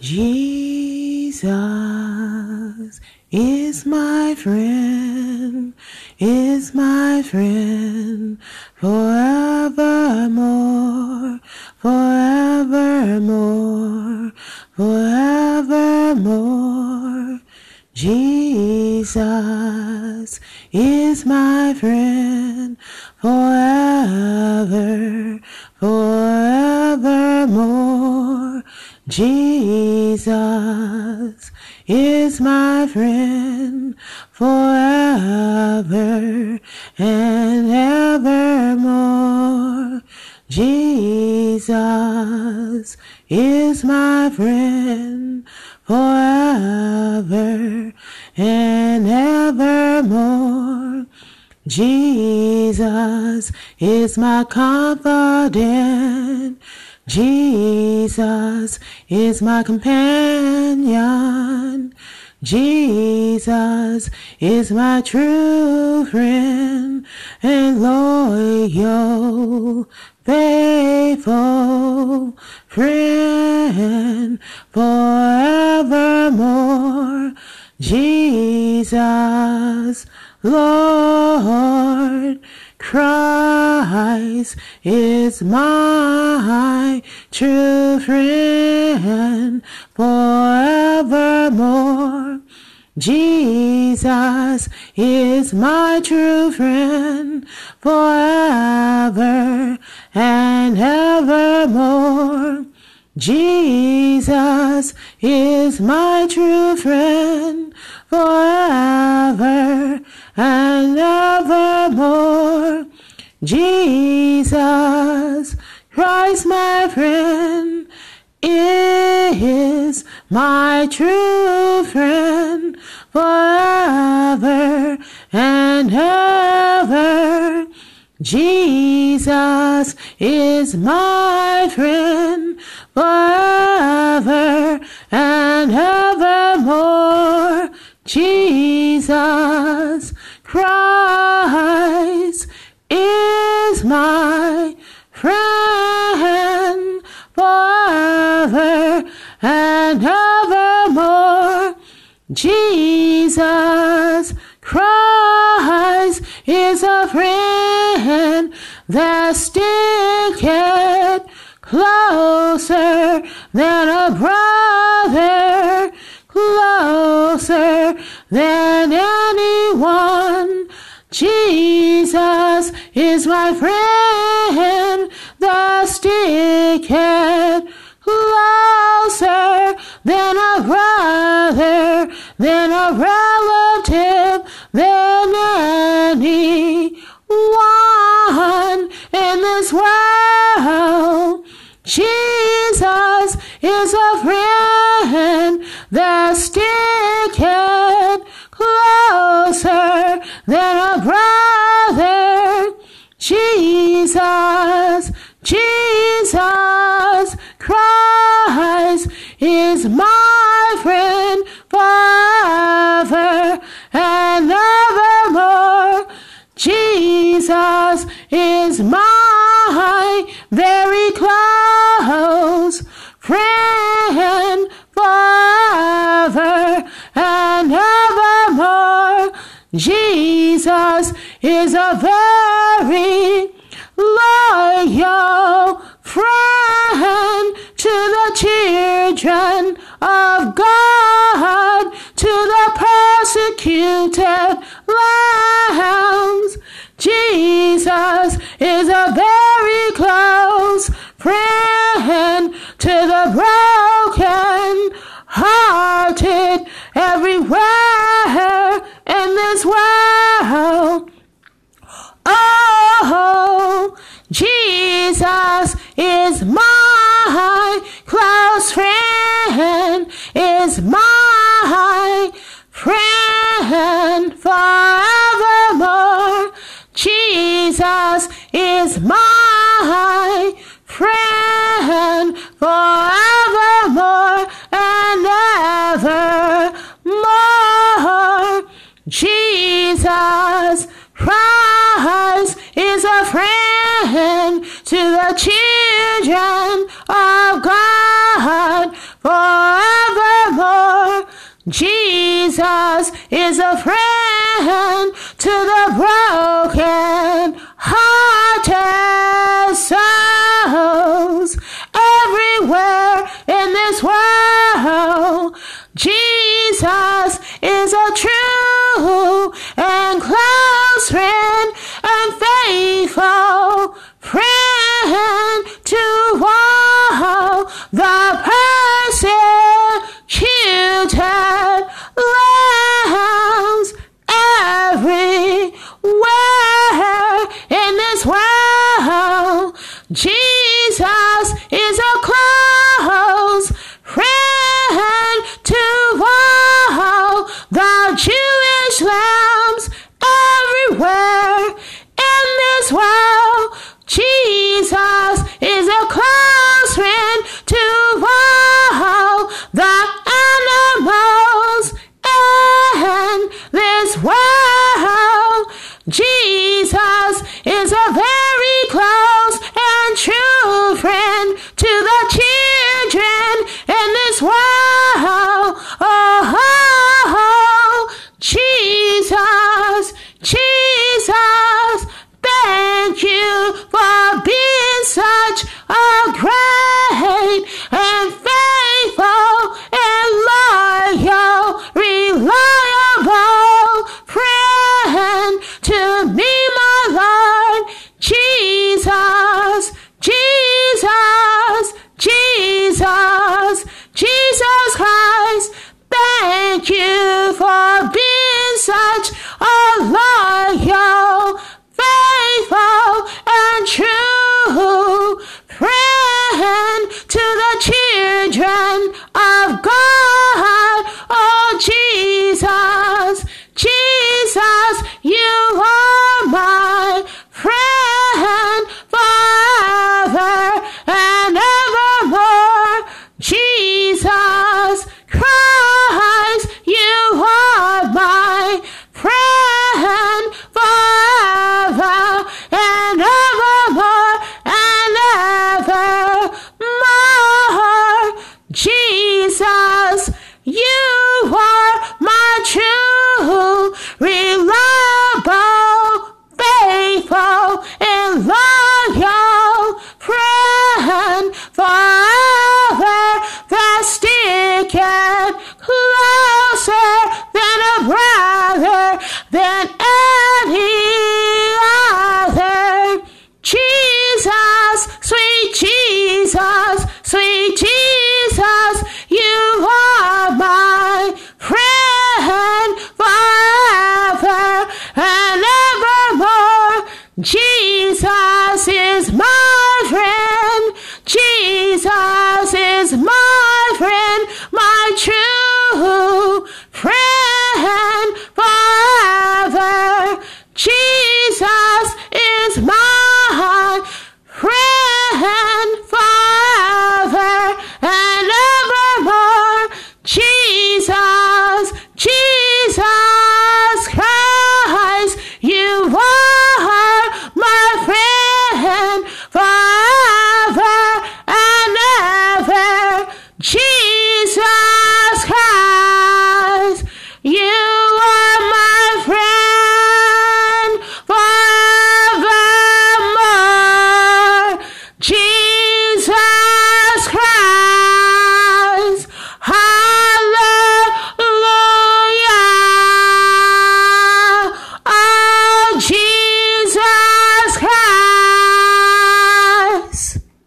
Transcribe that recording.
Jesus is my friend, is my friend forevermore, forevermore, forevermore. Jesus is my friend forever, forevermore. Jesus is my friend forever and evermore. Jesus is my friend forever and evermore. Jesus is my confidant. Jesus is my companion. Jesus is my true friend and loyal, faithful friend forevermore. Jesus, Lord, Christ is my true friend forevermore. Jesus is my true friend forever and evermore. Jesus is my true friend forever and evermore. Jesus Christ, my friend, is my true friend forever and ever. Jesus is my friend forever and evermore. Jesus Jesus Christ is a friend that sticketh closer than a brother, closer than anyone. Jesus is my friend that sticketh in this world. Jesus is a friend that's sticketh closer than a brother. Jesus, Jesus Christ is my friend friend forever and evermore. Jesus is a very loyal friend to the children praying to the children of God forevermore. Jesus is a friend to the broken. that